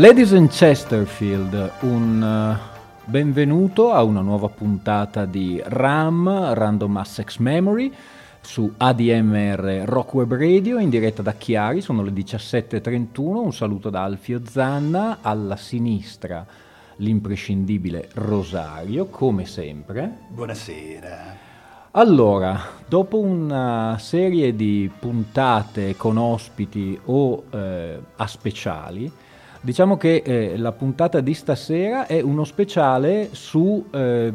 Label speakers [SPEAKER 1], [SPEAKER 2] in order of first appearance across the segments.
[SPEAKER 1] Ladies and Chesterfield, un uh, benvenuto a una nuova puntata di RAM, Random Access Memory, su ADMR Rock Web Radio, in diretta da Chiari, sono le 17.31, un saluto da Alfio Zanna, alla sinistra l'imprescindibile Rosario, come sempre.
[SPEAKER 2] Buonasera.
[SPEAKER 1] Allora, dopo una serie di puntate con ospiti o eh, a speciali, Diciamo che eh, la puntata di stasera è uno speciale su eh,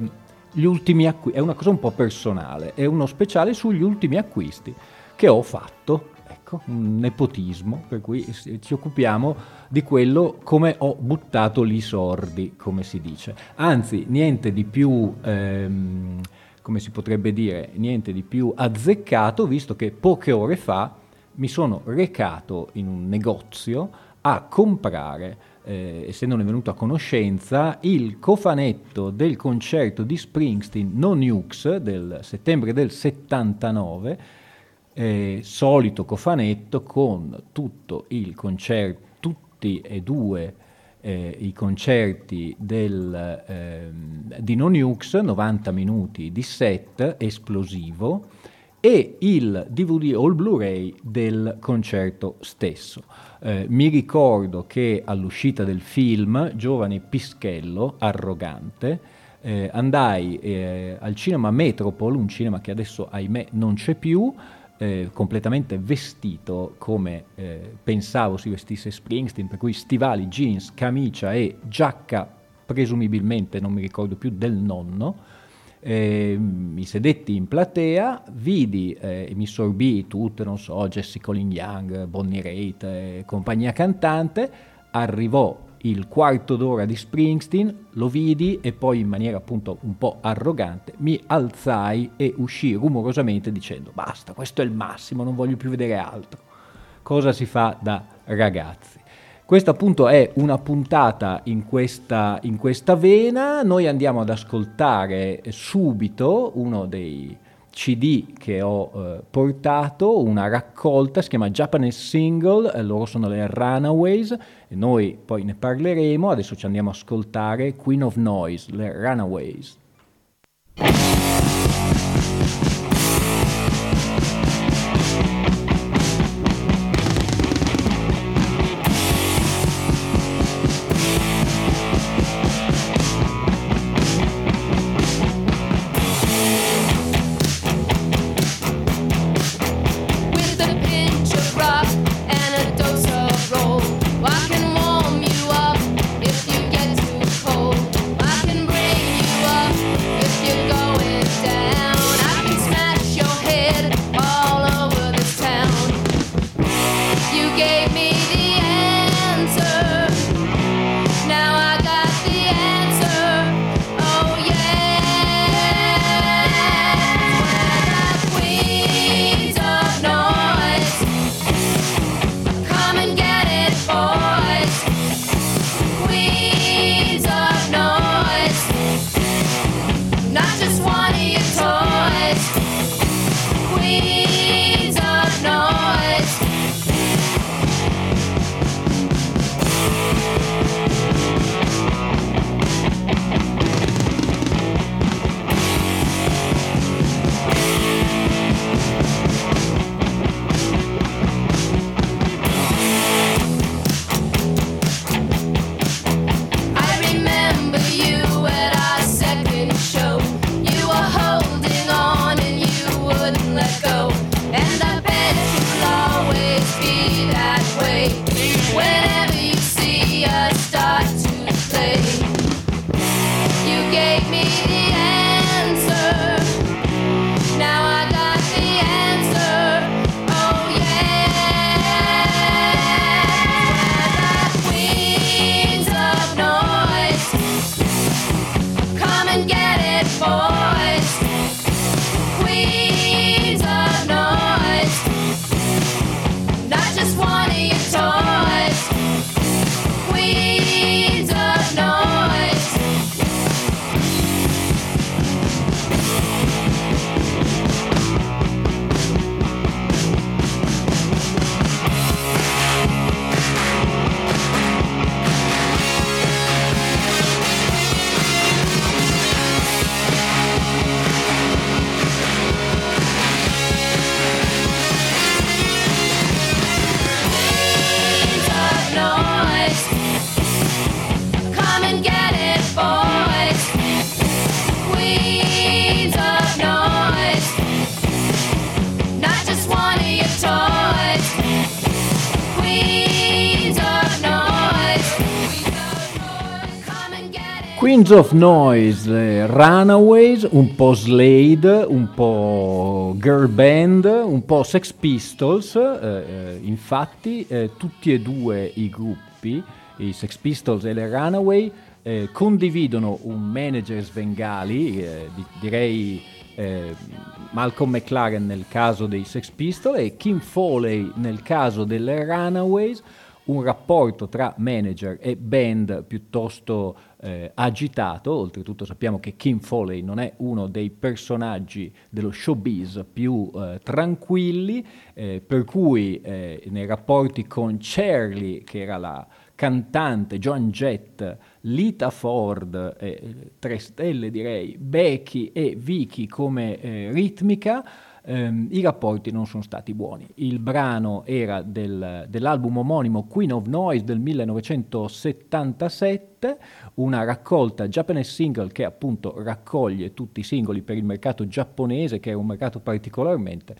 [SPEAKER 1] gli ultimi acquisti, è una cosa un po' personale, è uno speciale sugli ultimi acquisti che ho fatto, ecco, un nepotismo, per cui ci occupiamo di quello come ho buttato lì sordi, come si dice. Anzi, niente di più... Ehm, come si potrebbe dire, niente di più azzeccato, visto che poche ore fa mi sono recato in un negozio a comprare, eh, essendone venuto a conoscenza, il cofanetto del concerto di Springsteen Non Nukes del settembre del 79, eh, solito cofanetto con tutto il concerto, tutti e due eh, i concerti del, eh, di Non Nukes, 90 minuti di set esplosivo, e il DVD o il Blu-ray del concerto stesso. Eh, mi ricordo che all'uscita del film, giovane Pischello, arrogante, eh, andai eh, al cinema Metropol, un cinema che adesso ahimè non c'è più, eh, completamente vestito come eh, pensavo si vestisse Springsteen, per cui stivali, jeans, camicia e giacca, presumibilmente non mi ricordo più, del nonno eh, mi sedetti in platea, vidi e eh, mi sorbii tutte, non so, Jesse Colin Young, Bonnie Raitt e compagnia cantante, arrivò il quarto d'ora di Springsteen, lo vidi e poi in maniera appunto un po' arrogante mi alzai e uscii rumorosamente dicendo basta, questo è il massimo, non voglio più vedere altro. Cosa si fa da ragazzi? Questa appunto è una puntata in questa, in questa vena, noi andiamo ad ascoltare subito uno dei CD che ho eh, portato, una raccolta, si chiama Japanese Single, eh, loro sono le Runaways e noi poi ne parleremo, adesso ci andiamo ad ascoltare Queen of Noise, le Runaways. Queens of Noise, eh, Runaways, un po' Slade, un po' Girl Band, un po' Sex Pistols, eh, eh, infatti eh, tutti e due i gruppi, i Sex Pistols e le Runaway, eh, condividono un manager svengali, eh, di, direi Malcolm McLaren nel caso dei Sex Pistols e Kim Foley nel caso delle Runaways, un rapporto tra manager e band piuttosto eh, agitato, oltretutto sappiamo che Kim Foley non è uno dei personaggi dello showbiz più eh, tranquilli, eh, per cui eh, nei rapporti con Charlie, che era la cantante, Joan Jett, Lita Ford, tre stelle direi, Becky e Vicky come eh, ritmica, ehm, i rapporti non sono stati buoni. Il brano era del, dell'album omonimo Queen of Noise del 1977, una raccolta Japanese Single che appunto raccoglie tutti i singoli per il mercato giapponese, che è un mercato particolarmente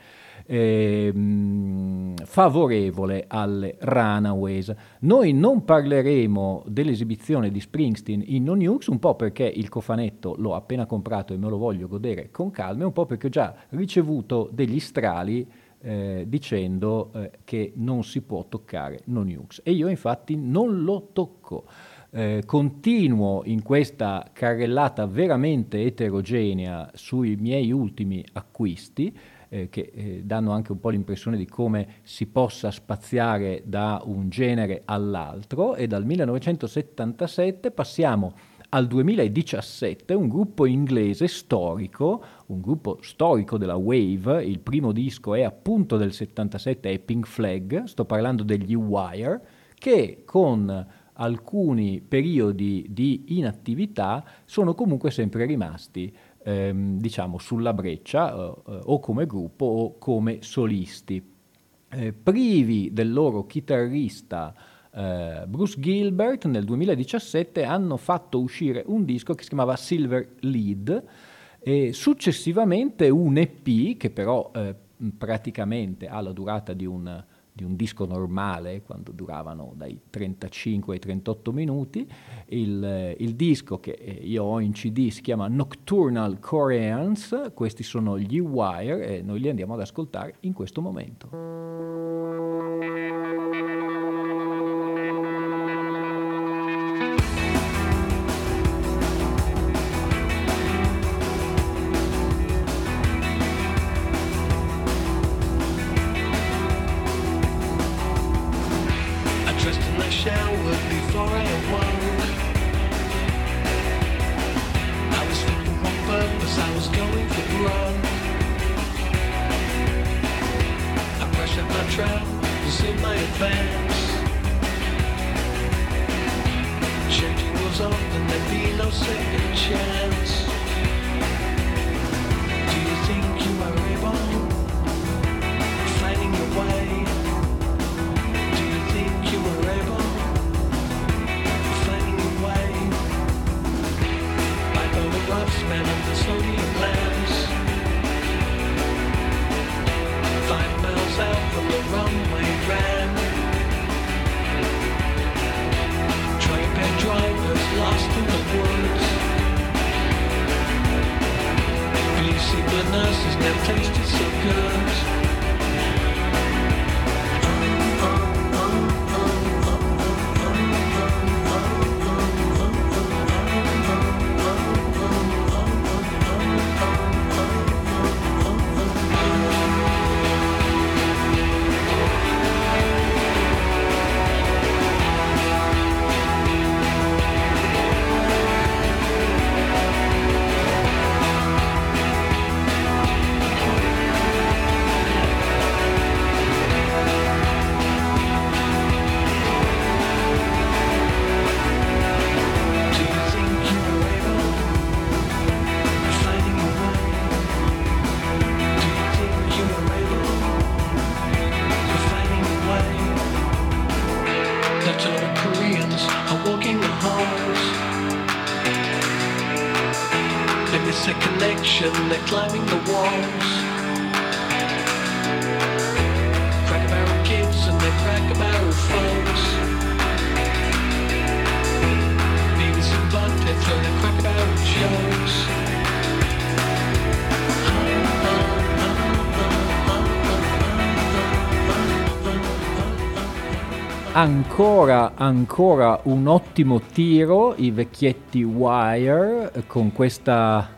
[SPEAKER 1] ehm, favorevole alle Runaways. Noi non parleremo dell'esibizione di Springsteen in No News, un po' perché il cofanetto l'ho appena comprato e me lo voglio godere con calma, e un po' perché ho già ricevuto degli strali eh, dicendo eh, che non si può toccare No News. E io infatti non lo tocco. Eh, continuo in questa carrellata veramente eterogenea sui miei ultimi acquisti eh, che eh, danno anche un po' l'impressione di come si possa spaziare da un genere all'altro. E dal 1977 passiamo al 2017 un gruppo inglese storico, un gruppo storico della Wave, il primo disco è appunto del 77, è Pink Flag, sto parlando degli Wire, che con alcuni periodi di inattività sono comunque sempre rimasti ehm, diciamo sulla breccia eh, o come gruppo o come solisti. Eh, privi del loro chitarrista eh, Bruce Gilbert nel 2017 hanno fatto uscire un disco che si chiamava Silver Lead e successivamente un EP che però eh, praticamente ha la durata di un di un disco normale, quando duravano dai 35 ai 38 minuti. Il, il disco che io ho in CD si chiama Nocturnal Koreans, questi sono gli Wire e noi li andiamo ad ascoltare in questo momento.
[SPEAKER 2] no second chance.
[SPEAKER 1] Ancora, ancora un ottimo tiro, i vecchietti Wire con questa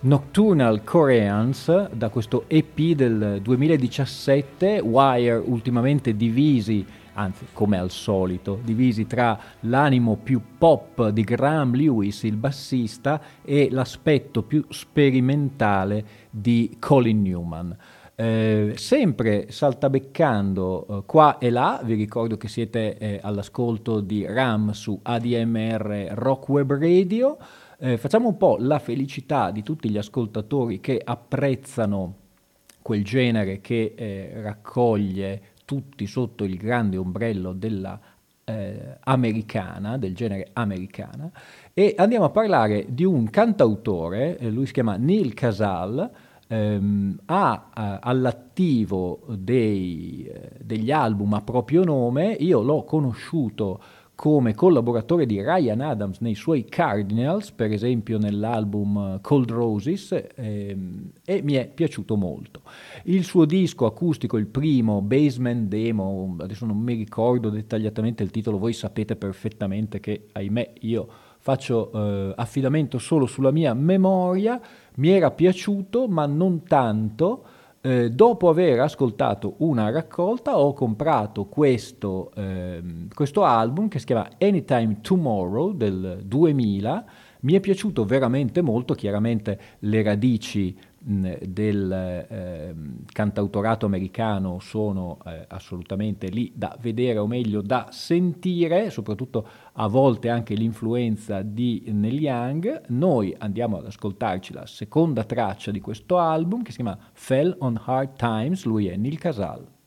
[SPEAKER 1] Nocturnal Koreans da questo EP del 2017, Wire ultimamente divisi, anzi come al solito, divisi tra l'animo più pop di Graham Lewis, il bassista, e l'aspetto più sperimentale di Colin Newman. Eh, sempre saltabeccando eh, qua e là, vi ricordo che siete eh, all'ascolto di RAM su ADMR Rock Web Radio. Eh, facciamo un po' la felicità di tutti gli ascoltatori che apprezzano quel genere che eh, raccoglie tutti sotto il grande ombrello della americana, del genere americana, e andiamo a parlare di un cantautore, lui si chiama Neil Casal, ehm, ha eh, all'attivo dei, eh, degli album a proprio nome, io l'ho conosciuto come collaboratore di Ryan Adams nei suoi Cardinals, per esempio nell'album Cold Roses, ehm, e mi è piaciuto molto. Il suo disco acustico, il primo, Basement Demo, adesso non mi ricordo dettagliatamente il titolo, voi sapete perfettamente che, ahimè, io faccio eh, affidamento solo sulla mia memoria, mi era piaciuto ma non tanto. Eh, dopo aver ascoltato una raccolta ho comprato questo, eh, questo album che si chiama Anytime Tomorrow del 2000, mi è piaciuto veramente molto, chiaramente le radici del eh, cantautorato americano sono eh, assolutamente lì da vedere o meglio da sentire, soprattutto a volte anche l'influenza di Neil Young. Noi andiamo ad ascoltarci la seconda traccia di questo album che si chiama Fell on Hard Times, lui è Neil Casal.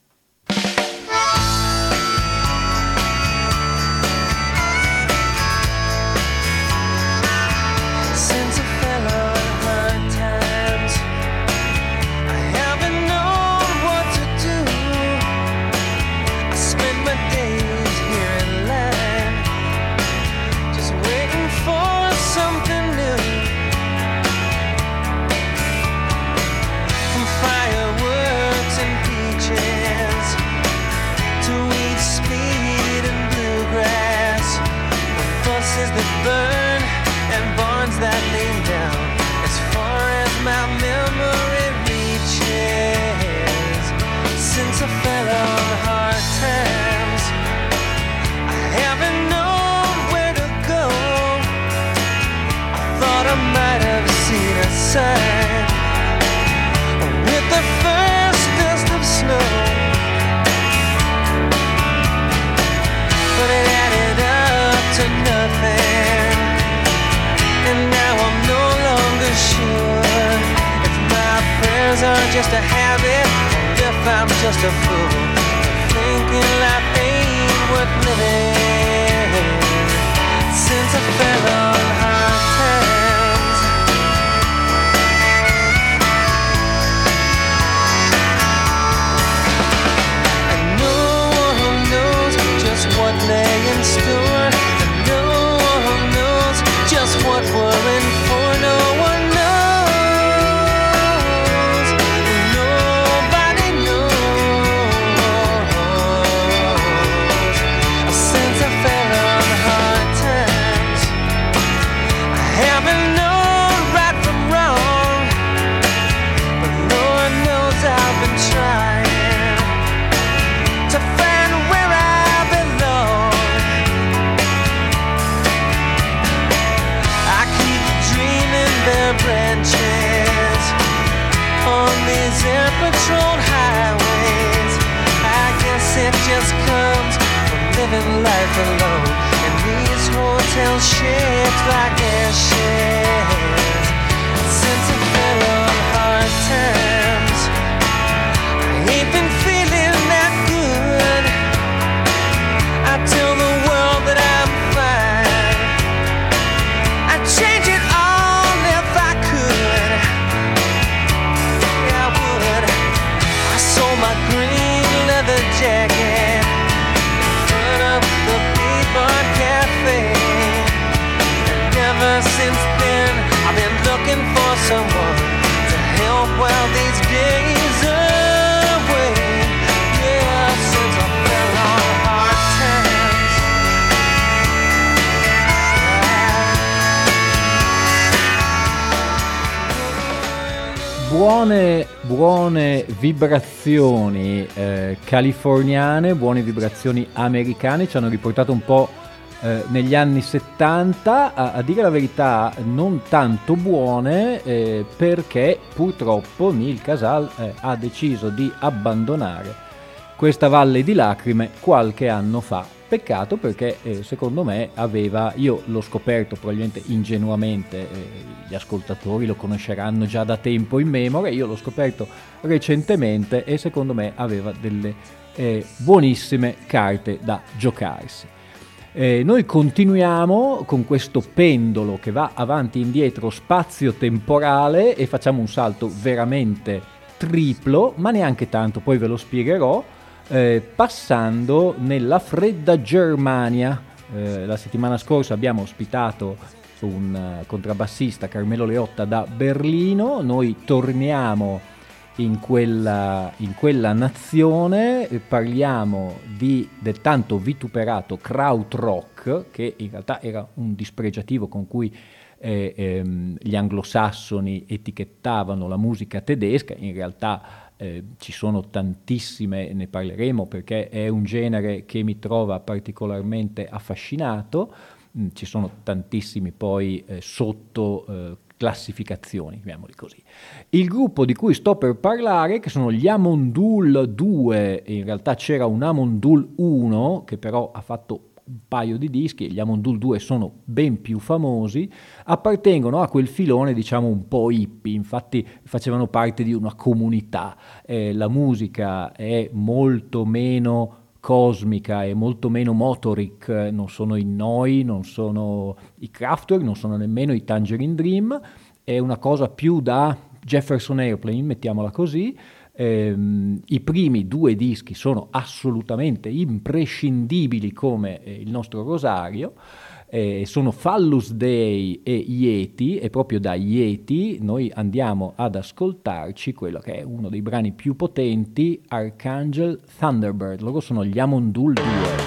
[SPEAKER 1] Just a habit. If I'm just a fool like buone, buone vibrazioni eh, californiane, buone vibrazioni americane ci hanno riportato un po' eh, negli anni 70, a, a, dire la verità non tanto buone eh, perché purtroppo Neil Casal eh, ha deciso di abbandonare questa valle di lacrime qualche anno fa Peccato perché eh, secondo me aveva, io l'ho scoperto probabilmente ingenuamente, eh, gli ascoltatori lo conosceranno già da tempo in memoria, io l'ho scoperto recentemente e secondo me aveva delle eh, buonissime carte da giocarsi. Eh, noi continuiamo con questo pendolo che va avanti e indietro spazio-temporale e facciamo un salto veramente triplo, ma neanche tanto, poi ve lo spiegherò eh, passando nella fredda Germania. Eh, la settimana scorsa abbiamo ospitato un uh, contrabbassista Carmelo Leotta da Berlino, noi torniamo in quella, in quella nazione, parliamo di, del tanto vituperato krautrock, che in realtà era un dispregiativo con cui eh, ehm, gli anglosassoni etichettavano la musica tedesca, in realtà eh, ci sono tantissime, ne parleremo perché è un genere che mi trova particolarmente affascinato, mm, ci sono tantissimi poi eh, sotto eh, classificazioni, chiamiamoli così. Il gruppo di cui sto per parlare, che sono gli Amondul 2, in realtà c'era un Amondul 1 che però ha fatto un paio di dischi, gli Amondul 2 sono ben più famosi, appartengono a quel filone diciamo un po' hippie, infatti facevano parte di una comunità, eh, la musica è molto meno cosmica e molto meno motoric, non sono i Noi, non sono i Kraftwerk, non sono nemmeno i Tangerine Dream, è una cosa più da Jefferson Airplane, mettiamola così, Ehm, I primi due dischi sono assolutamente imprescindibili come eh, il nostro rosario. Eh, sono Fallus Dei e Yeti e proprio da Yeti noi andiamo ad ascoltarci quello che è uno dei brani più potenti, Archangel Thunderbird. Loro sono gli Amondul 2.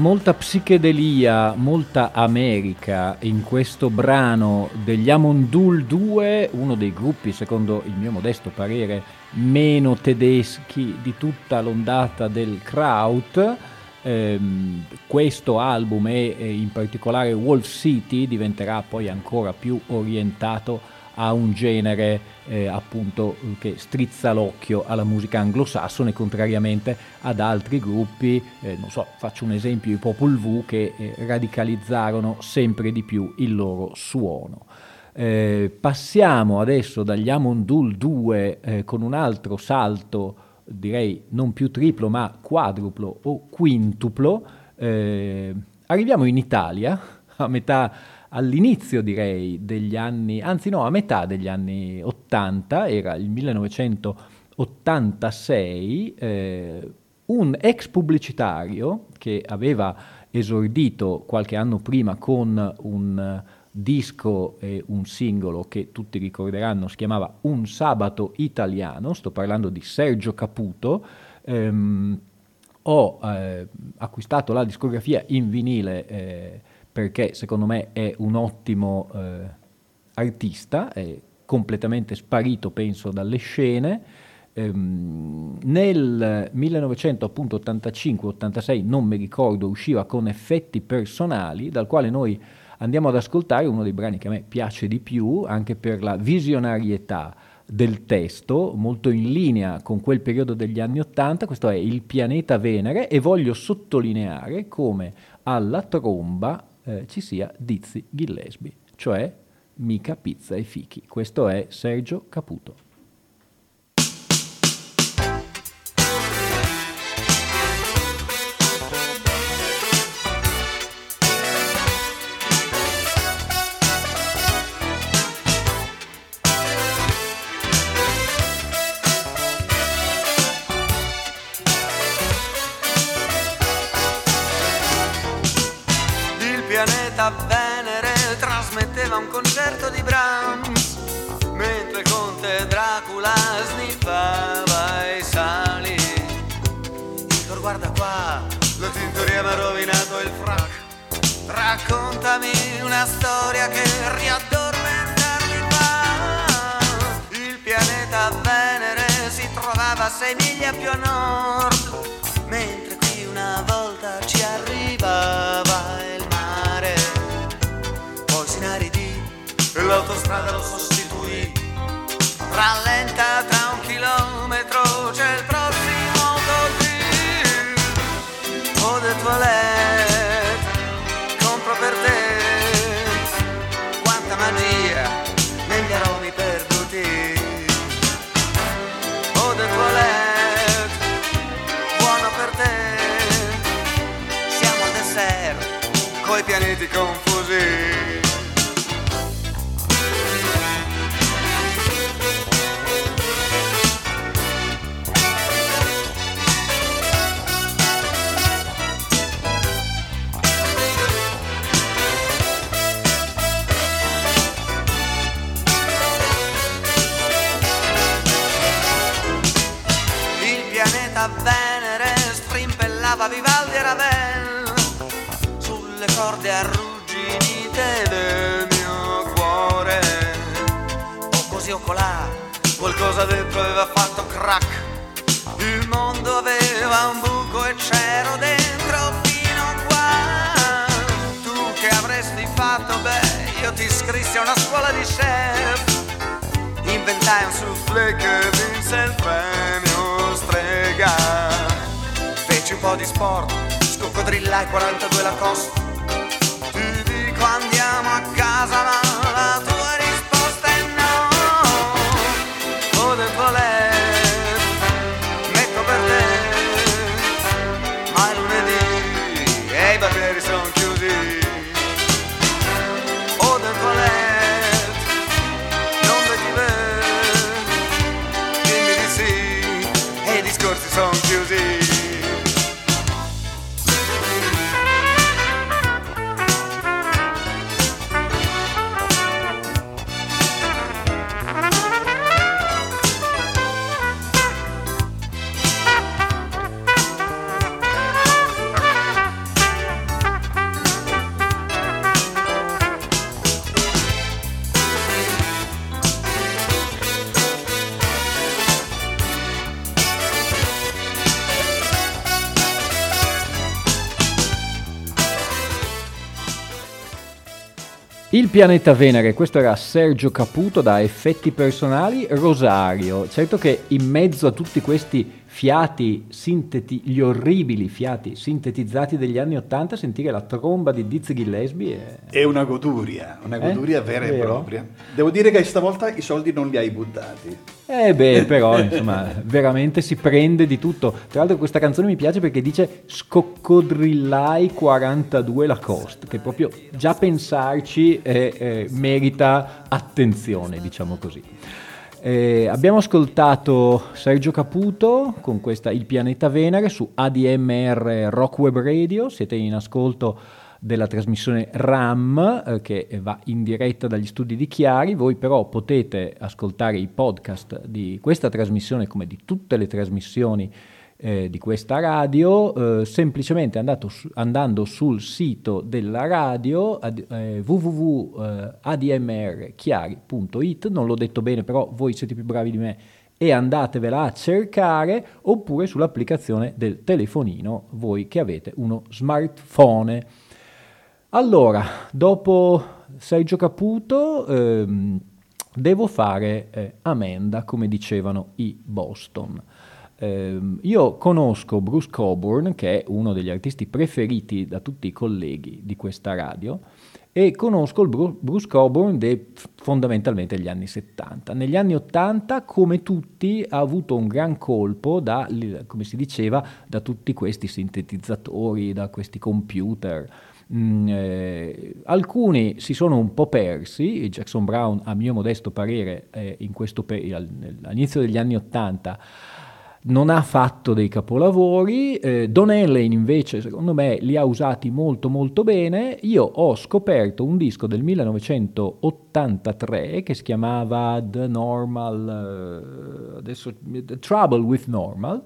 [SPEAKER 1] Molta, psichedelia, molta America in questo brano degli Amondul 2, uno dei gruppi, secondo il mio modesto parere, meno tedeschi di tutta l'ondata del Kraut. Ehm, questo album e, e in particolare Wolf City diventerà poi ancora più orientato a un genere eh, appunto che strizza l'occhio alla musica anglosassone contrariamente ad altri gruppi, eh, non so, faccio un esempio, i Popol V che eh, radicalizzarono sempre di più il loro suono. Eh, passiamo adesso dagli Amondul 2 eh, con un altro salto, direi non più triplo ma quadruplo o quintuplo, eh, arriviamo in Italia a metà all'inizio direi degli anni, anzi no, a metà degli anni 80, era il 1986, eh, un ex pubblicitario che aveva esordito qualche anno prima con un disco e un singolo che tutti ricorderanno si chiamava Un sabato italiano, sto parlando di Sergio Caputo, ehm, ho eh, acquistato la discografia in vinile eh, perché secondo me è un ottimo eh, artista, è completamente sparito penso dalle scene. Ehm, nel 1985-86, non mi ricordo, usciva con effetti personali, dal quale noi andiamo ad ascoltare uno dei brani che a me piace di più, anche per la visionarietà del testo, molto in linea con quel periodo degli anni Ottanta, questo è Il pianeta Venere e voglio sottolineare come alla tromba eh, ci sia Dizzy Gillespie, cioè mica pizza e fichi. Questo è Sergio Caputo.
[SPEAKER 3] Pianeti confusi scoccodrillai 42 la costa.
[SPEAKER 1] Il pianeta Venere, questo era Sergio Caputo da Effetti Personali Rosario. Certo che in mezzo a tutti questi fiati sinteti, gli orribili fiati sintetizzati degli anni Ottanta, sentire la tromba di Dizzy Gillespie è...
[SPEAKER 4] È una goduria, una
[SPEAKER 1] Eh?
[SPEAKER 4] goduria vera e
[SPEAKER 1] Vero?
[SPEAKER 4] propria. Devo dire che stavolta i soldi non li hai buttati.
[SPEAKER 1] Eh beh, però, insomma, veramente si prende di tutto. Tra l'altro questa canzone mi piace perché dice Scoccodrillai 42 Lacoste, che proprio già pensarci eh, eh, merita attenzione, diciamo così. Eh, abbiamo ascoltato Sergio Caputo con questa Il pianeta Venere su ADMR Rock Web Radio, siete in ascolto della trasmissione RAM eh, che va in diretta dagli studi di Chiari, voi però potete ascoltare i podcast di questa trasmissione come di tutte le trasmissioni eh, di questa radio, eh, semplicemente su- andando sul sito della radio ad, eh, www.admrchiari.it, non l'ho detto bene però voi siete più bravi di me e andatevela a cercare oppure sull'applicazione del telefonino voi che avete uno smartphone. Allora, dopo Sergio Caputo ehm, devo fare eh, amenda come dicevano i Boston. Ehm, io conosco Bruce Coburn, che è uno degli artisti preferiti da tutti i colleghi di questa radio, e conosco il Bru- Bruce Coburn de- fondamentalmente degli anni 70. Negli anni 80, come tutti, ha avuto un gran colpo da, come si diceva, da tutti questi sintetizzatori, da questi computer. Mm, eh, alcuni si sono un po' persi, Jackson Brown a mio modesto parere eh, in questo pe- al- all'inizio degli anni 80 non ha fatto dei capolavori, eh, Don Ellen invece secondo me li ha usati molto molto bene, io ho scoperto un disco del 1983 che si chiamava The Normal, eh, adesso, The Trouble with Normal,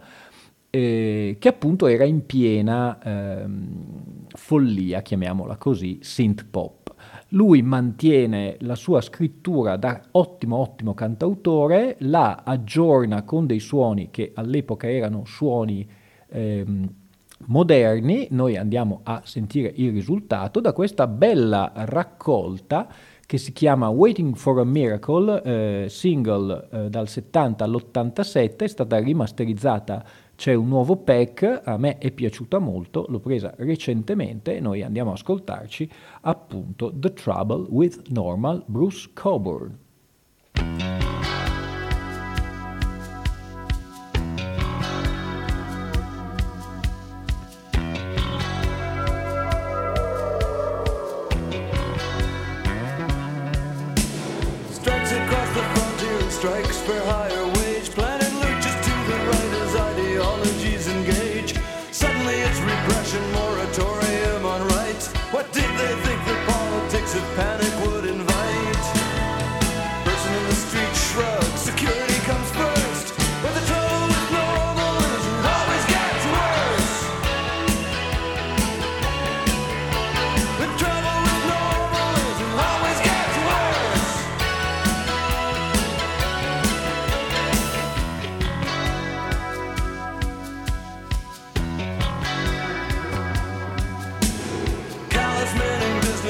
[SPEAKER 1] eh, che appunto era in piena ehm, follia, chiamiamola così, synth pop. Lui mantiene la sua scrittura da ottimo ottimo cantautore, la aggiorna con dei suoni che all'epoca erano suoni ehm, moderni, noi andiamo a sentire il risultato da questa bella raccolta che si chiama Waiting for a Miracle, eh, single eh, dal 70 all'87, è stata rimasterizzata, c'è un nuovo pack, a me è piaciuta molto, l'ho presa recentemente e noi andiamo a ascoltarci appunto The Trouble with Normal Bruce Coburn.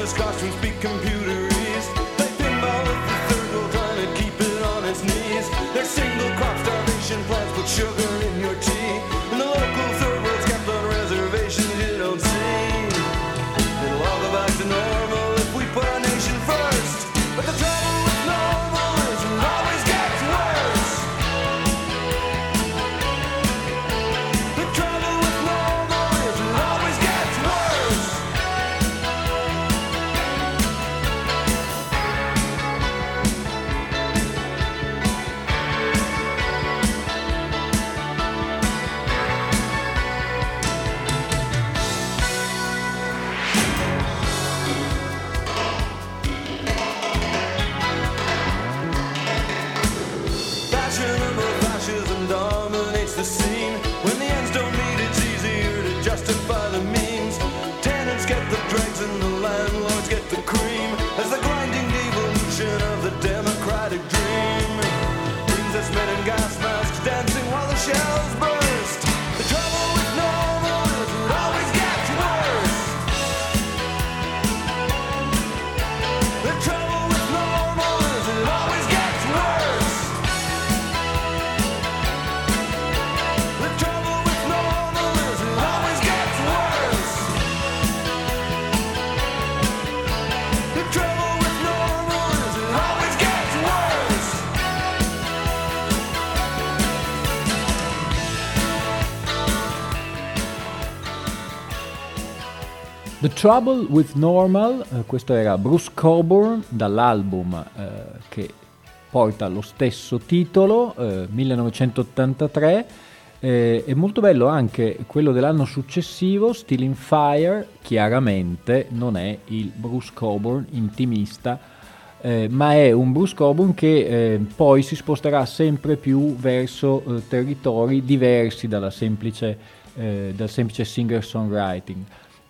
[SPEAKER 5] In business costumes speak computerese. They pinball the third world trying to keep it on its knees. Their single crop starvation plans put sugar show. Trouble with Normal,
[SPEAKER 1] eh, questo era Bruce Coburn dall'album eh, che porta lo stesso titolo, eh, 1983. Eh, è molto bello anche quello dell'anno successivo, Still in Fire, chiaramente non è il Bruce Coburn intimista, eh, ma è un Bruce Coburn che eh, poi si sposterà sempre più verso eh, territori diversi semplice, eh, dal semplice singer-songwriting.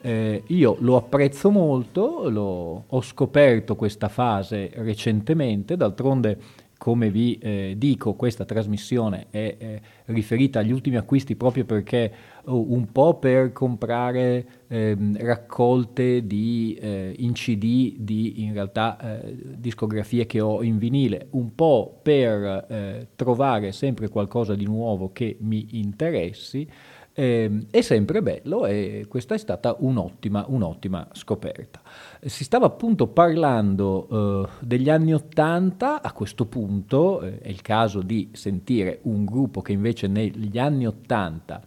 [SPEAKER 1] Eh, io lo apprezzo molto, lo- ho scoperto questa fase recentemente, d'altronde come vi eh, dico questa trasmissione è eh, riferita agli ultimi acquisti proprio perché oh, un po' per comprare ehm, raccolte di eh, in CD di in realtà eh, discografie che ho in vinile, un po' per eh, trovare sempre qualcosa di nuovo che mi interessi. Ehm, è sempre bello e questa è stata un'ottima, un'ottima scoperta. Si stava appunto parlando eh, degli anni Ottanta, a questo punto eh, è il caso di sentire un gruppo che invece negli anni Ottanta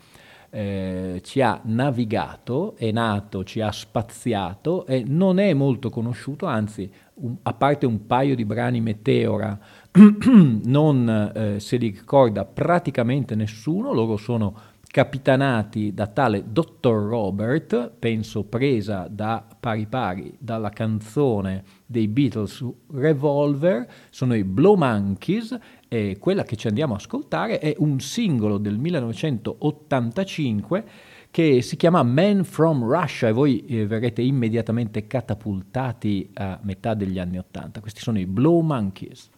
[SPEAKER 1] eh, ci ha navigato, è nato, ci ha spaziato e non è molto conosciuto, anzi un- a parte un paio di brani Meteora non eh, se li ricorda praticamente nessuno, loro sono capitanati da tale Dr. Robert, penso presa da pari pari dalla canzone dei Beatles su Revolver, sono i Blow Monkeys e quella che ci andiamo a ascoltare è un singolo del 1985 che si chiama Man from Russia e voi eh, verrete immediatamente catapultati a metà degli anni 80. Questi sono i Blow Monkeys.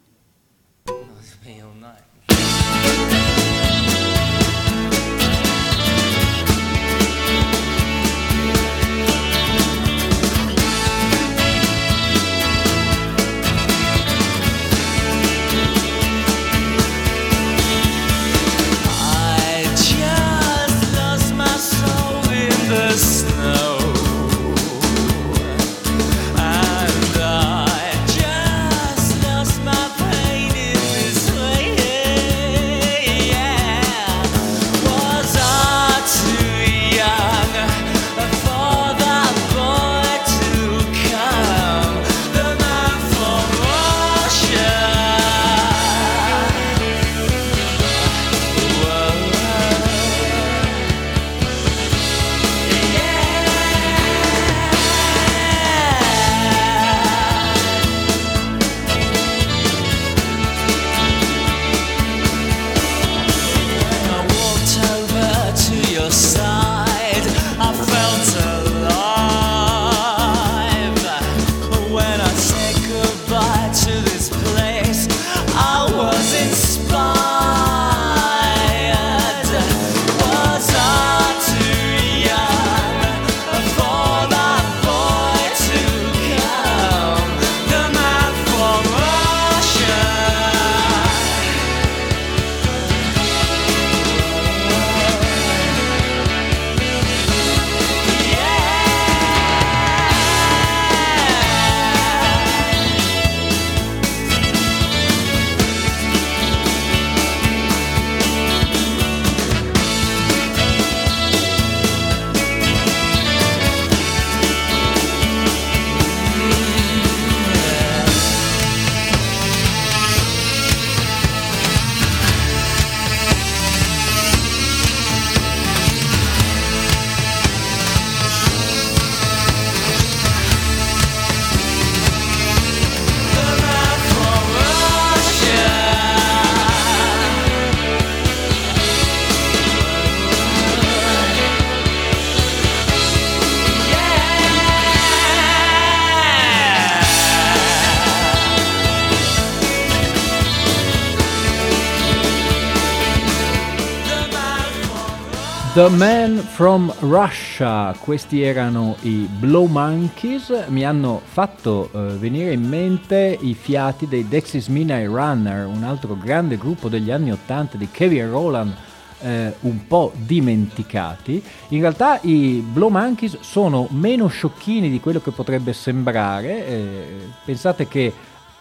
[SPEAKER 6] The Man from Russia,
[SPEAKER 1] questi erano i Blow Monkeys, mi hanno fatto eh, venire in mente i fiati dei Dexys Midnight Runner, un altro grande gruppo degli anni 80 di Kevin Rowland, eh, un po' dimenticati. In realtà i Blow Monkeys sono meno sciocchini di quello che potrebbe sembrare, eh, pensate che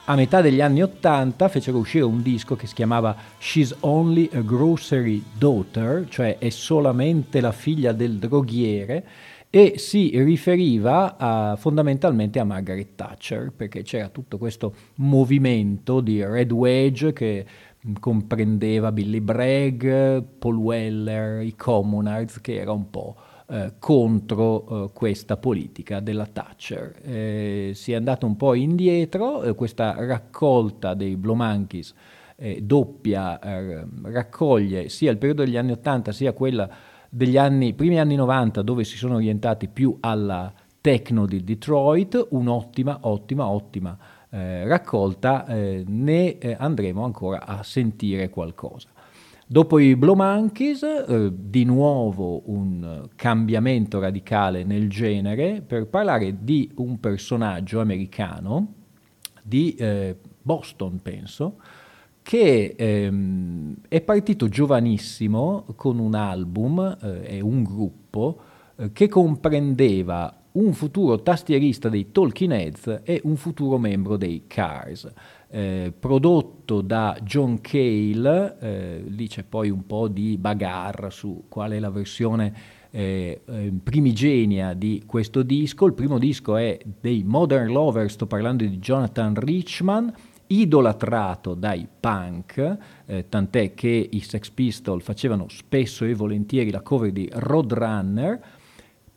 [SPEAKER 1] a metà degli anni 80 fecero uscire un disco che si chiamava She's Only a Grocery Daughter, cioè è solamente la figlia del droghiere, e si riferiva a- fondamentalmente a Margaret Thatcher, perché c'era tutto questo movimento di Red Wedge che comprendeva Billy Bragg, Paul Weller, i Communards, che era un po' eh, contro eh, questa politica della Thatcher. Eh, si è andato un po' indietro, eh, questa raccolta dei Monkeys eh, doppia raccoglie sia il periodo degli anni 80 sia quella degli anni, primi anni 90 dove si sono orientati più alla techno di Detroit, un'ottima, ottima, ottima raccolta, ne andremo ancora a sentire qualcosa. Dopo i Blow Monkeys, eh, di nuovo un cambiamento radicale nel genere per parlare di un personaggio americano di eh, Boston, penso, che ehm, è partito giovanissimo con un album eh, e un gruppo eh, che comprendeva un futuro tastierista dei Talking Heads e un futuro membro dei Cars. Eh, prodotto da John Cale, eh, lì c'è poi un po' di bagarre su qual è la versione eh, eh, primigenia di questo disco. Il primo disco è dei Modern Lovers, sto parlando di Jonathan Richman, idolatrato dai punk, eh, tant'è che i Sex Pistols facevano spesso e volentieri la cover di Roadrunner.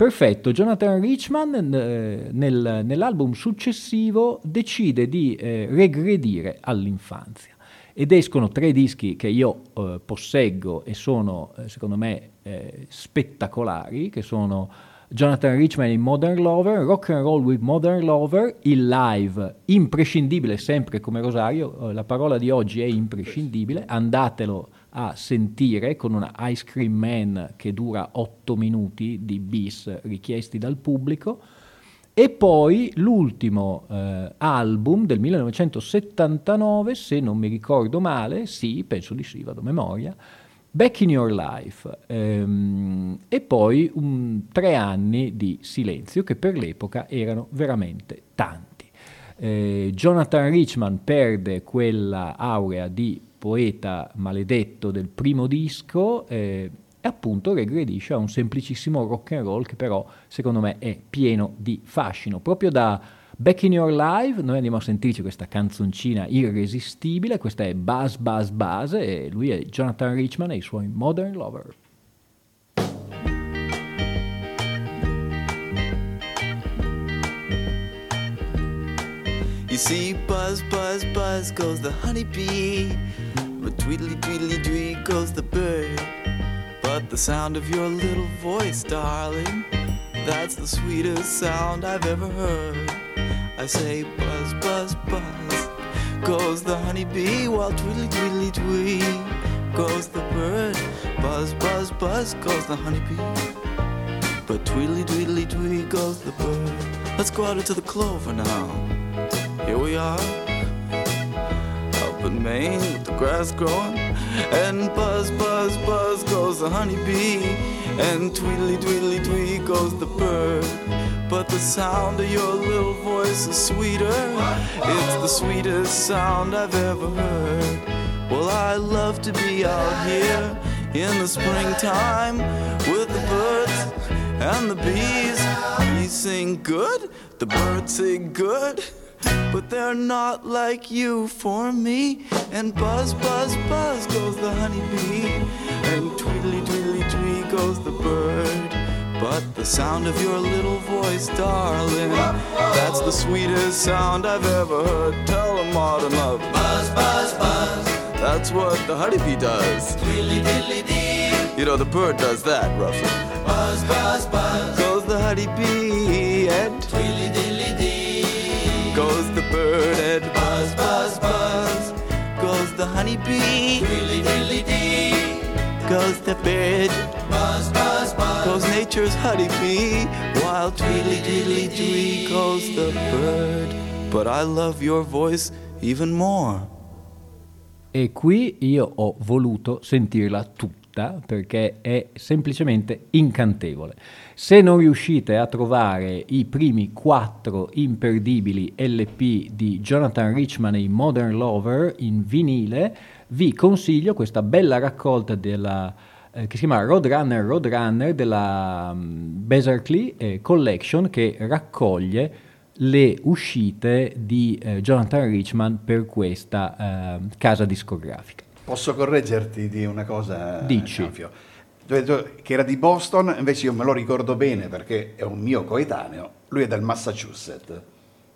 [SPEAKER 1] Perfetto, Jonathan Richman eh, nel- nell'album successivo decide di eh, regredire all'infanzia. Ed escono tre dischi che io eh, posseggo e sono eh, secondo me eh, spettacolari, che sono Jonathan Richman in Modern Lover, Rock and Roll with Modern Lover, il live imprescindibile sempre come Rosario, la parola di oggi è imprescindibile, andatelo a sentire con una Ice Cream Man che dura 8 minuti di bis richiesti dal pubblico. E poi l'ultimo eh, album del 1979, se non mi ricordo male, sì, penso di sì, vado a memoria, Back in Your Life. Ehm, e poi un- tre anni di silenzio che per l'epoca erano veramente tanti. Eh, Jonathan Richman perde quella aurea di poeta maledetto del primo disco eh, e appunto regredisce a un semplicissimo rock and roll che però secondo me è pieno di fascino. Proprio da Back in Your Life noi andiamo a sentirci questa canzoncina irresistibile, questa è Buzz Buzz Buzz e lui è Jonathan Richman e i suoi Modern Lover.
[SPEAKER 7] You see, buzz, buzz, buzz goes the honeybee, but tweedly, tweedly, dwee goes the bird. But the sound of your little voice, darling, that's the sweetest sound I've ever heard. I say, buzz, buzz, buzz goes the honeybee, while tweedly, tweedly, twee goes the bird. Buzz, buzz, buzz goes the honeybee. But tweedly, tweedly, twee goes the bird. Let's go out into the clover now. Here we are, in Maine with the grass growing, and buzz, buzz, buzz goes the honeybee, and tweedly, tweedly, twee goes the bird. But the sound of your little voice is sweeter. It's the sweetest sound I've ever heard. Well, I love to be out here in the springtime with the birds and the bees. Bees sing good, the birds sing good. But they're not like you for me. And buzz, buzz, buzz goes the honeybee. And tweedly, tweedly, twee goes the bird. But the sound of your little voice, darling, that's the sweetest sound I've ever heard. Tell them all to love. Buzz, buzz, buzz. That's what the honeybee does. Tweedly, tweedly, dee. You know, the bird does that roughly. Buzz, buzz, buzz. Goes the honeybee The honeybee. Tweedly, diddly, dee. Goes the bird. Buzz, buzz, buzz. Goes nature's honeybee. While tweedly, diddly, dee goes the bird. But I love your voice even more.
[SPEAKER 1] E qui io ho voluto sentirla tutta perché è semplicemente incantevole. Se non riuscite a trovare i primi quattro imperdibili LP di Jonathan Richman e i Modern Lover in vinile, vi consiglio questa bella raccolta della eh, che si chiama Roadrunner Roadrunner della mm, Berkeley eh, Collection che raccoglie le uscite di eh, Jonathan Richman per questa eh, casa discografica.
[SPEAKER 4] Posso correggerti di una cosa?
[SPEAKER 1] Dici.
[SPEAKER 4] Canfio? Che era di Boston, invece io me lo ricordo bene perché è un mio coetaneo. Lui è del Massachusetts.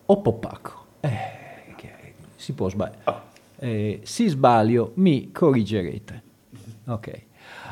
[SPEAKER 1] O Poppaco. Eh, che si può sbagliare.
[SPEAKER 4] Oh.
[SPEAKER 1] Eh, se sbaglio mi corrigerete. Ok.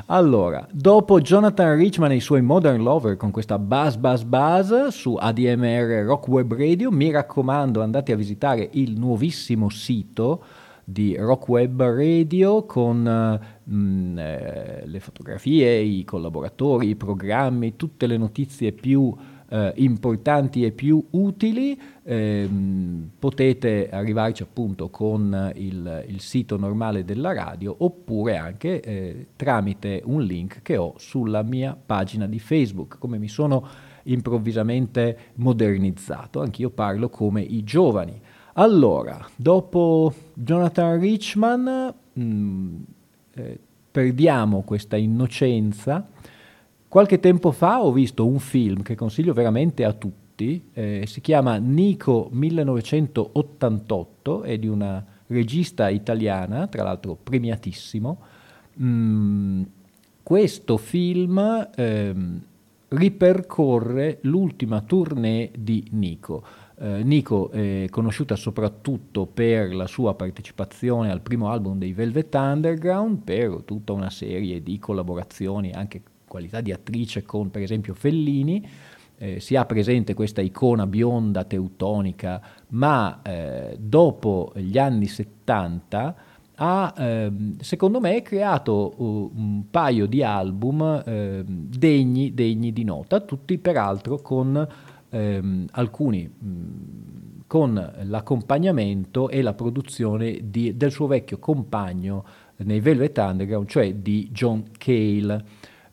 [SPEAKER 1] Allora, dopo Jonathan Richman e i suoi Modern Lover con questa Buzz Buzz Buzz su ADMR Rock Web Radio, mi raccomando andate a visitare il nuovissimo sito di Rock Web Radio con eh, mh, eh, le fotografie, i collaboratori, i programmi, tutte le notizie più eh, importanti e più utili. Ehm, potete arrivarci appunto con il, il sito normale della radio oppure anche eh, tramite un link che ho sulla mia pagina di Facebook, come mi sono improvvisamente modernizzato, anch'io parlo come i giovani. Allora, dopo Jonathan Richman, mh, eh, perdiamo questa innocenza. Qualche tempo fa ho visto un film che consiglio veramente a tutti, eh, si chiama Nico 1988, è di una regista italiana, tra l'altro premiatissimo. Mm, questo film ehm, ripercorre l'ultima tournée di Nico. Eh, Nico è conosciuta soprattutto per la sua partecipazione al primo album dei Velvet Underground, per tutta una serie di collaborazioni, anche qualità di attrice con per esempio Fellini. Eh, si ha presente questa icona bionda teutonica, ma eh, dopo gli anni 70 ha, ehm, secondo me, creato uh, un paio di album ehm, degni, degni di nota, tutti peraltro con ehm, alcuni mh, con l'accompagnamento e la produzione di- del suo vecchio compagno nei Velvet Underground, cioè di John Cale.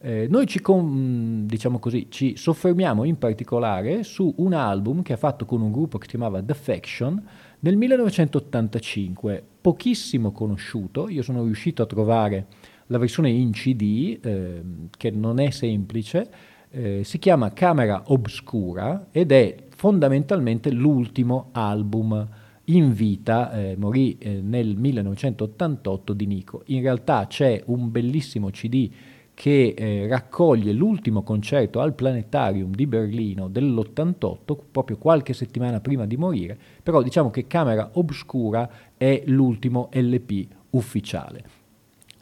[SPEAKER 1] Eh, noi ci, con- diciamo così, ci soffermiamo in particolare su un album che ha fatto con un gruppo che si chiamava The Faction nel 1985, pochissimo conosciuto, io sono riuscito a trovare la versione in CD, ehm, che non è semplice, eh, si chiama Camera Obscura ed è fondamentalmente l'ultimo album in vita, eh, morì eh, nel 1988 di Nico. In realtà c'è un bellissimo CD che eh, raccoglie l'ultimo concerto al Planetarium di Berlino dell'88, proprio qualche settimana prima di morire, però diciamo che Camera Obscura è l'ultimo LP ufficiale.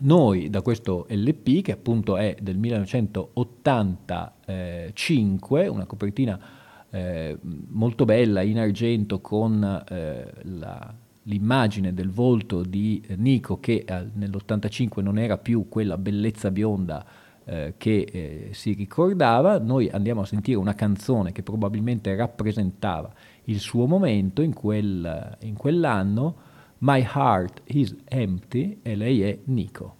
[SPEAKER 1] Noi da questo LP, che appunto è del 1985, una copertina eh, molto bella in argento con eh, la- l'immagine del volto di Nico che eh, nell'85 non era più quella bellezza bionda eh, che eh, si ricordava, noi andiamo a sentire una canzone che probabilmente rappresentava il suo momento in, quel- in quell'anno, My Heart is Empty e lei è Nico.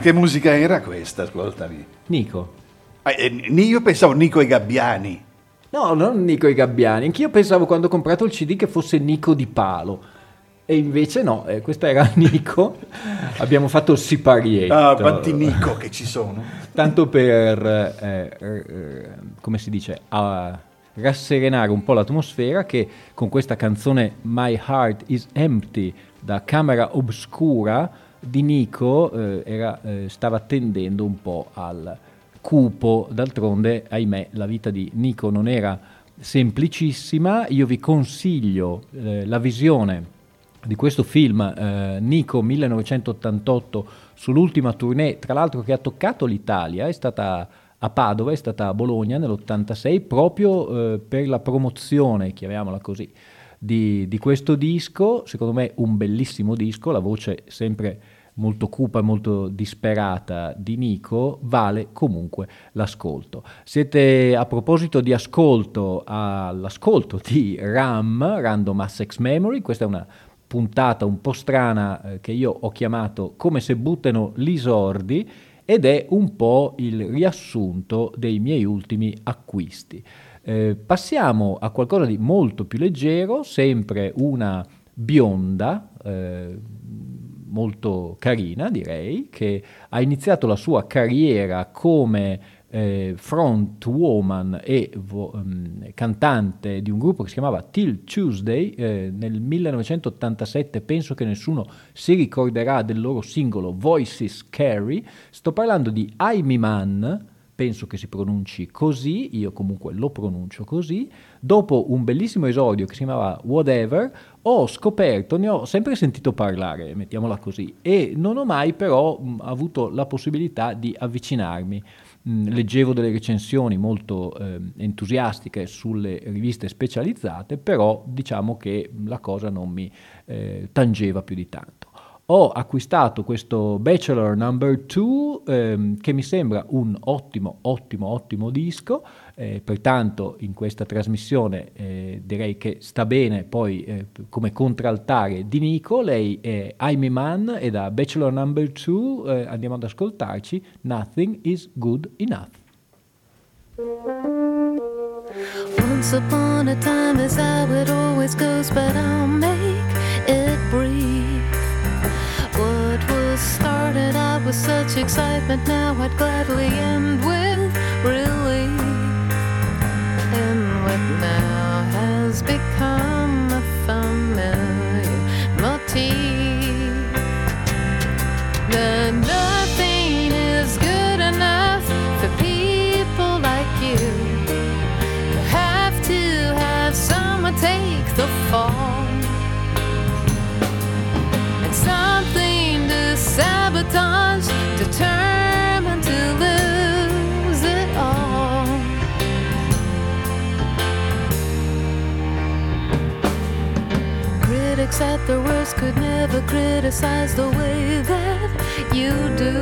[SPEAKER 4] Che musica era questa, ascoltami?
[SPEAKER 1] Nico.
[SPEAKER 4] Ah, eh, io pensavo Nico e Gabbiani.
[SPEAKER 1] No, non Nico e Gabbiani. Anch'io pensavo quando ho comprato il CD che fosse Nico di Palo. E invece no, eh, questa era Nico. Abbiamo fatto il siparietto.
[SPEAKER 4] Ah, quanti Nico che ci sono.
[SPEAKER 1] Tanto per, eh, eh, come si dice, a rasserenare un po' l'atmosfera che con questa canzone My Heart is Empty da Camera Obscura di Nico eh, era, eh, stava tendendo un po' al cupo. D'altronde, ahimè, la vita di Nico non era semplicissima. Io vi consiglio eh, la visione di questo film eh, Nico 1988 sull'ultima tournée, tra l'altro che ha toccato l'Italia, è stata a Padova, è stata a Bologna nell'86 proprio eh, per la promozione, chiamiamola così, di, di questo disco, secondo me un bellissimo disco, la voce sempre molto cupa e molto disperata di Nico, vale comunque l'ascolto. Siete a proposito di ascolto all'ascolto di RAM, Random Access Memory, questa è una puntata un po' strana eh, che io ho chiamato Come se buttano gli sordi ed è un po' il riassunto dei miei ultimi acquisti. Eh, passiamo a qualcosa di molto più leggero, sempre una bionda, eh, molto carina direi, che ha iniziato la sua carriera come eh, front woman e vo- ehm, cantante di un gruppo che si chiamava Till Tuesday eh, nel 1987 penso che nessuno si ricorderà del loro singolo Voices Carry. Sto parlando di Amy Mann penso che si pronunci così, io comunque lo pronuncio così, dopo un bellissimo esordio che si chiamava Whatever, ho scoperto, ne ho sempre sentito parlare, mettiamola così, e non ho mai però mh, avuto la possibilità di avvicinarmi. Mh, leggevo delle recensioni molto eh, entusiastiche sulle riviste specializzate, però diciamo che la cosa non mi eh, tangeva più di tanto. Ho acquistato questo Bachelor Number 2 ehm, che mi sembra un ottimo, ottimo, ottimo disco, eh, pertanto in questa trasmissione eh, direi che sta bene poi eh, come contraltare di Nico, lei è Amy Mann e da Bachelor Number 2 eh, andiamo ad ascoltarci Nothing is Good Enough.
[SPEAKER 8] Once upon a time is how it always goes, but I'll make it brief. Started out with such excitement, now I'd gladly end with relief. And what now has become At their worst could never criticize the way that you do.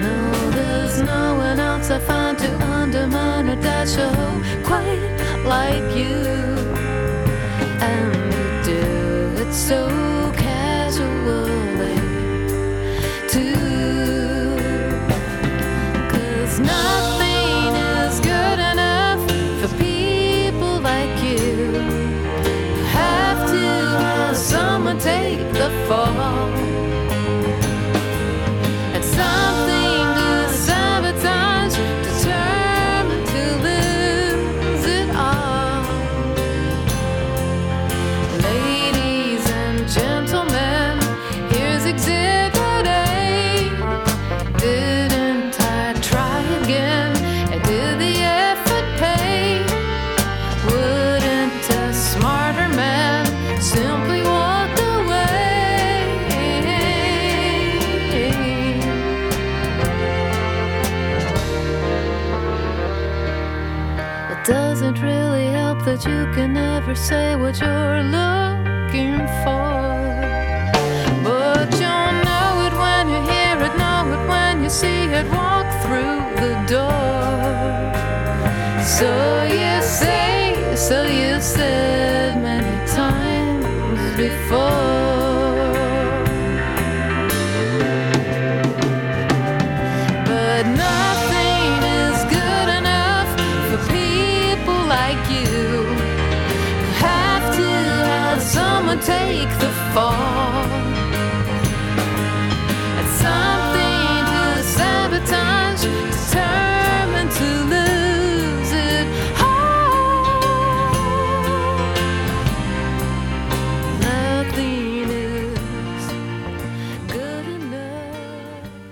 [SPEAKER 8] No, there's no one else I find to undermine or dash a hole quite like you. And you do it so casually, can never say what you're looking for. But you'll know it when you hear it, know it when you see it walk through the door. So you say, so you said many times before.
[SPEAKER 1] like you. take the fall.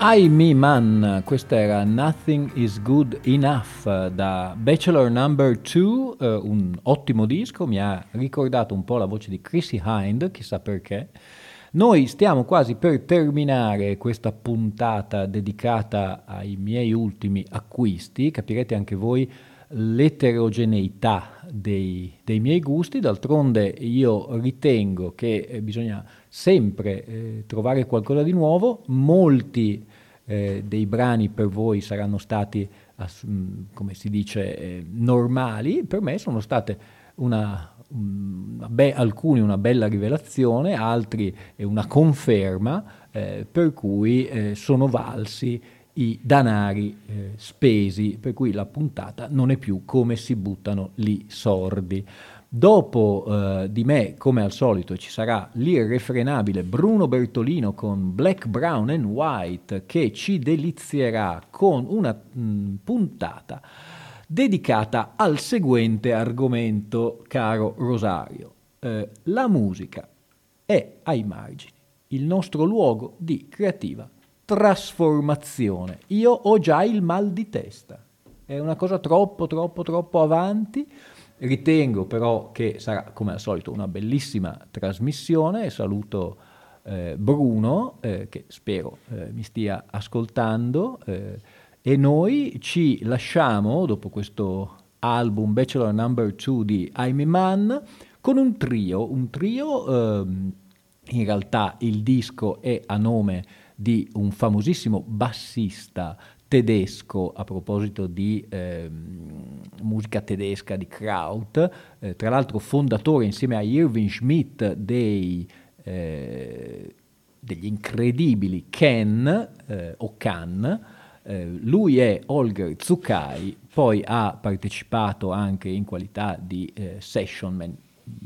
[SPEAKER 1] Me Man, questa era Nothing is Good Enough da Bachelor Number 2, eh, un ottimo disco, mi ha ricordato un po' la voce di Chrissy Hind, chissà perché. Noi stiamo quasi per terminare questa puntata dedicata ai miei ultimi acquisti, capirete anche voi l'eterogeneità dei, dei miei gusti, d'altronde io ritengo che eh, bisogna sempre eh, trovare qualcosa di nuovo, molti eh, dei brani per voi saranno stati, ass- come si dice, eh, normali, per me sono state una, una be- alcuni una bella rivelazione, altri una conferma, eh, per cui eh, sono valsi i danari eh, spesi, per cui la puntata non è più come si buttano lì sordi. Dopo eh, di me, come al solito, ci sarà l'irrefrenabile Bruno Bertolino con Black, Brown and White che ci delizierà con una mh, puntata dedicata al seguente argomento, caro Rosario. Eh, la musica è ai margini il nostro luogo di creativa trasformazione. Io ho già il mal di testa. È una cosa troppo, troppo, troppo avanti. Ritengo però che sarà, come al solito, una bellissima trasmissione. Saluto eh, Bruno, eh, che spero eh, mi stia ascoltando. eh, e noi ci lasciamo, dopo questo album Bachelor Number 2 di Aimee Mann, con un trio. Un trio, ehm, in realtà il disco è a nome di un famosissimo bassista tedesco a proposito di eh, musica tedesca di Kraut, eh, tra l'altro fondatore insieme a Irving Schmidt dei, eh, degli incredibili Ken eh, o Can. Eh, lui è Holger Zucchai, poi ha partecipato anche in qualità di eh, session man,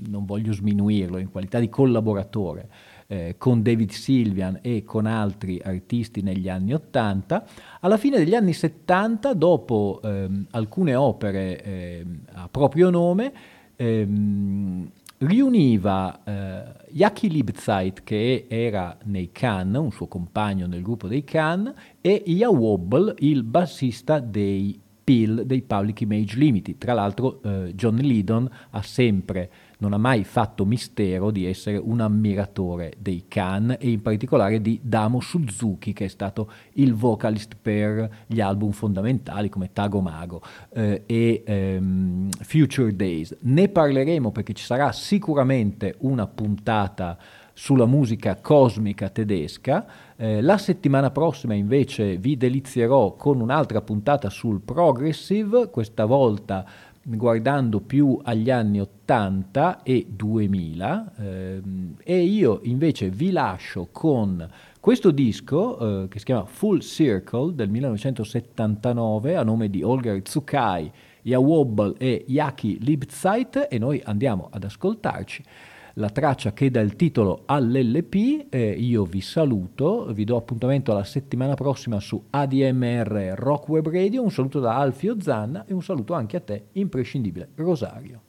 [SPEAKER 1] non voglio sminuirlo, in qualità di collaboratore eh, con David Sylvian e con altri artisti negli anni 80. Alla fine degli anni 70, dopo ehm, alcune opere ehm, a proprio nome, ehm, riuniva eh, Jackie Liebzeit, che era nei Can, un suo compagno nel gruppo dei Can, e Ia Wobble, il bassista dei PIL, dei Public Image Limited. Tra l'altro eh, John Lydon ha sempre non ha mai fatto mistero di essere un ammiratore dei Khan e in particolare di Damo Suzuki che è stato il vocalist per gli album fondamentali come Tago Mago eh, e ehm, Future Days. Ne parleremo perché ci sarà sicuramente una puntata sulla musica cosmica tedesca. Eh, la settimana prossima invece vi delizierò con un'altra puntata sul progressive, questa volta guardando più agli anni 80 e 2000 ehm, e io invece vi lascio con questo disco eh, che si chiama Full Circle del 1979 a nome di Olga Tsukai, Yawobble e Yaki Libzeit e noi andiamo ad ascoltarci la traccia che dà il titolo all'LP. Eh, io vi saluto, vi do appuntamento alla settimana prossima su ADMR Rock Web Radio. Un saluto da Alfio Zanna e un saluto anche a te, imprescindibile Rosario.